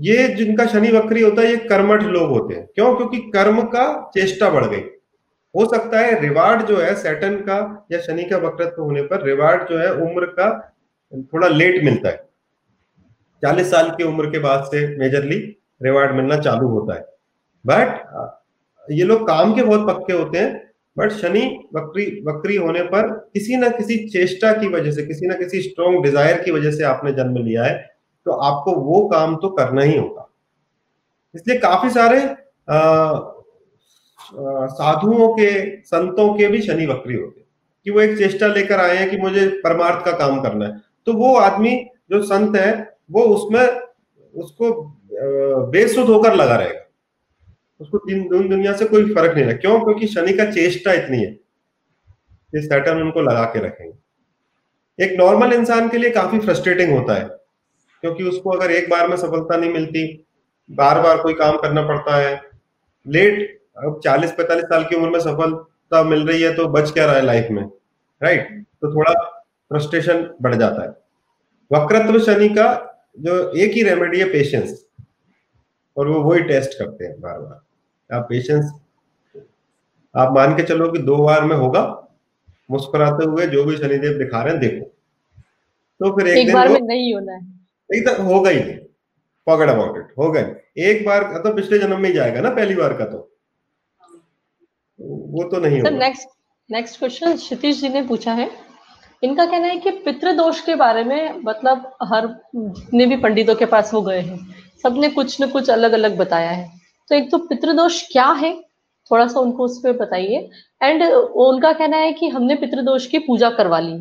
ये जिनका शनि वक्री होता है, ये कर्मठ लोग होते हैं। क्यों? क्योंकि कर्म का चेष्टा बढ़ गई। हो सकता है रिवार्ड जो है सेटन का या शनि का वक्रत्व होने पर रिवार्ड जो है उम्र का थोड़ा लेट मिलता है। चालीस साल की उम्र के बाद से मेजरली रिवार्ड मिलना चालू होता है। बट ये लोग काम के बहुत पक्के होते हैं बट शनि वक्री वक्री होने पर किसी ना किसी चेष्टा की वजह से, किसी ना किसी स्ट्रॉन्ग डिज़ायर की वजह से आपने जन्म लिया है। तो आपको वो काम तो करना ही होगा। इसलिए काफ़ी सारे साधुओं के, संतों के भी शनि वक्री होते कि वो एक चेष्टा लेकर आए हैं कि मुझे परमार्थ का काम करना है। तो वो आदमी जो संत है, वो उसमें, उसको बेसुध होकर लगा रहेगा। उसको दिन दुनिया से कोई फ़र्क नहीं है। क्यों? क्योंकि शनि का चेष्टा इतनी है कि सैटर्न उनको लगा के रखेंगे। एक नॉर्मल इंसान के लिए काफ़ी फ्रस्ट्रेटिंग होता है। क्योंकि उसको अगर एक बार में सफलता नहीं मिलती बार बार कोई काम करना पड़ता है लेट अब चालीस पैंतालीस साल की उम्र में सफलता मिल रही है तो बच क्या रहा है लाइफ में राइट तो थोड़ा फ्रस्ट्रेशन बढ़ जाता है। वक्रत्व शनि का जो एक ही रेमेडी है पेशेंस और वो वही टेस्ट करते हैं बार बार आप पेशेंस आप मान के चलो कि दो बार में होगा मुस्कुराते हुए जो भी शनिदेव दिखा रहे हैं देखो। तो फिर एक, एक दिन बार में नहीं होना है। एकदम होगा ही नहीं। पकड़ अबाउट इट होगा एक बार का तो पिछले जन्म में ही जाएगा ना पहली बार का तो। वो तो नहीं होगा। Next next question Kshitish ji ने पूछा है। इनका कहना है कि पितृदोष के बारे में मतलब हर जितने भी पंडितों के पास वो गए हैं सबने कुछ न कुछ अलग अलग बताया है। तो एक तो पितृदोष क्या है? थोड़ा सा उनको उस पर बताइए। एंड उनका कहना है कि हमने पितृदोष की पूजा करवा ली।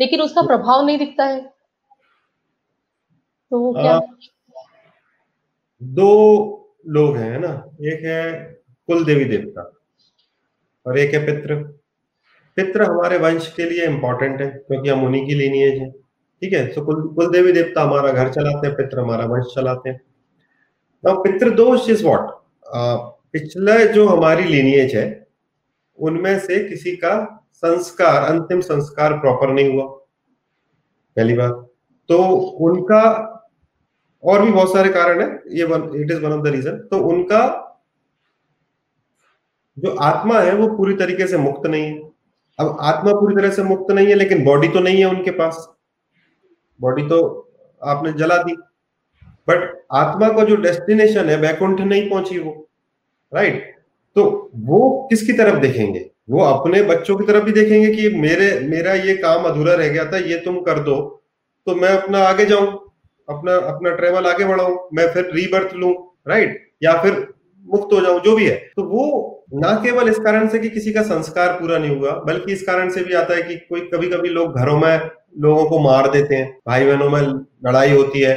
लेकिन उसका प्रभाव नहीं दिखता है। तो वो क्या आ, दो लोग हैं ना? एक है कुल देवी देवता और एक है पितृ पितृ हमारे वंश के लिए इंपॉर्टेंट है क्योंकि हम उन्हीं की लीनियज है ठीक है? तो कुल कुल देवी देवता हमारा घर चलाते हैं पितृ हमारा वंश चलाते हैं। नाउ पितृदोष इज़ व्हाट पिछले जो हमारी लीनियज है उनमें से किसी का संस्कार अंतिम संस्कार प्रॉपर नहीं हुआ। पहली बात। तो उनका और भी बहुत सारे कारण है। ये it is one of the reason तो उनका जो आत्मा है, वो पूरी तरीके से मुक्त नहीं है। अब आत्मा पूरी तरह से मुक्त नहीं है, लेकिन बॉडी तो नहीं है उनके पास। बॉडी तो आपने जला दी। बट आत्मा का जो डेस्टिनेशन है, वैकुंठ नहीं पहुँची वो। राइट तो वो किसकी तरफ़ देखेंगे? वो अपने बच्चों की तरफ़ भी देखेंगे कि मेरे, मेरा ये काम अधूरा रह गया था, ये तुम कर दो तो मैं अपना आगे जाऊँ। अपना अपना ट्रेवल आगे बढ़ाऊं, मैं फिर रीबर्थ लू राइट या फिर मुक्त हो जाऊँ, जो भी है। तो वो ना केवल इस कारण से कि किसी का संस्कार पूरा नहीं हुआ, बल्कि इस कारण से भी आता है कि कोई कभी कभी लोग घरों में लोगों को मार देते हैं भाई बहनों में लड़ाई होती है,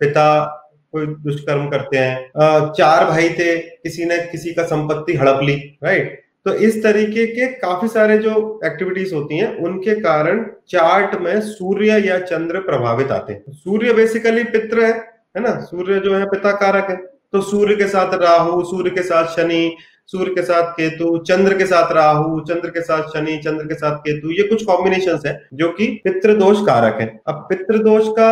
पिता कोई दुष्कर्म करते हैं चार भाई थे, किसी ने किसी का संपत्ति हड़प ली राइट तो इस तरीके के काफ़ी सारे जो एक्टिविटीज़ होती हैं, उनके कारण चार्ट में सूर्य या चंद्र प्रभावित आते हैं। सूर्य बेसिकली पित्र है है ना? सूर्य जो है पिता कारक है। तो सूर्य के साथ राहु, सूर्य के साथ शनि, सूर्य के साथ केतु, चंद्र के साथ राहु, चंद्र के साथ शनि, चंद्र के साथ केतु, ये कुछ कॉम्बिनेशन है जो कि पितृदोष कारक है। अब पितृदोष का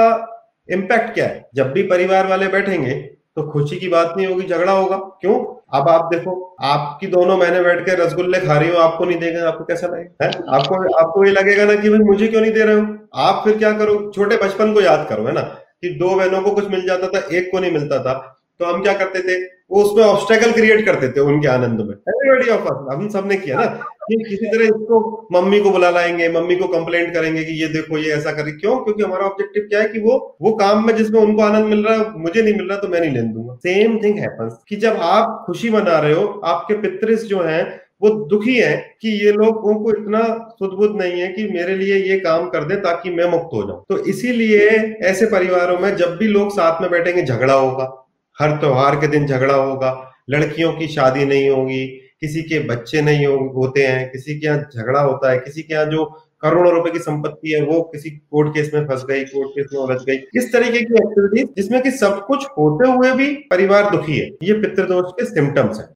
इम्पैक्ट क्या है? जब भी परिवार वाले बैठेंगे तो खुशी की बात नहीं होगी, झगड़ा होगा। क्यों? अब आप देखो, आपकी दोनों मैंने बैठ के रसगुल्ले खा रही हो, आपको नहीं देगा, आपको कैसा लगेगा है? आपको आपको ये लगेगा ना कि भाई मुझे क्यों नहीं दे रहे हो? आप फिर क्या करो? छोटे बचपन को याद करो, है ना? कि दो बहनों को कुछ मिल जाता था, एक को नहीं मिलता था। तो हम क्या करते थे? वो उसमें ऑब्स्टेकल क्रिएट करते थे उनके आनंद में। एवरीबॉडी ऑफ़ अस हम सबने किया ना, कि किसी तरह इसको मम्मी को बुला लाएँगे, मम्मी को कंप्लेंट करेंगे कि ये देखो, ये ऐसा करे, क्यों? क्योंकि हमारा ऑब्जेक्टिव क्या है कि वो वो काम में जिसमें उनको आनंद मिल रहा है, मुझे नहीं मिल रहा तो मैं नहीं लेने दूँगा। सेम थिंग हैपन्स कि जब आप खुशी मना रहे हो, आपके पितृस जो है, वो दुखी है कि ये लोगों को इतना सुदबुद नहीं है कि मेरे लिए ये काम कर दे ताकि मैं मुक्त हो जाऊँ। तो इसीलिए ऐसे परिवारों में जब भी लोग साथ में बैठेंगे, झगड़ा होगा। हर त्योहार के दिन झगड़ा होगा, लड़कियों की शादी नहीं होगी, किसी के बच्चे नहीं होते हैं, किसी के यहाँ झगड़ा होता है, किसी के यहाँ जो करोड़ों रुपए की संपत्ति है, वो किसी कोर्ट केस में फंस गई कोर्ट केस में उलझ गई। इस तरीके की एक्टिविटीज़ जिसमें कि सब कुछ होते हुए भी परिवार दुखी है, ये पितृदोष के सिम्टम्स है।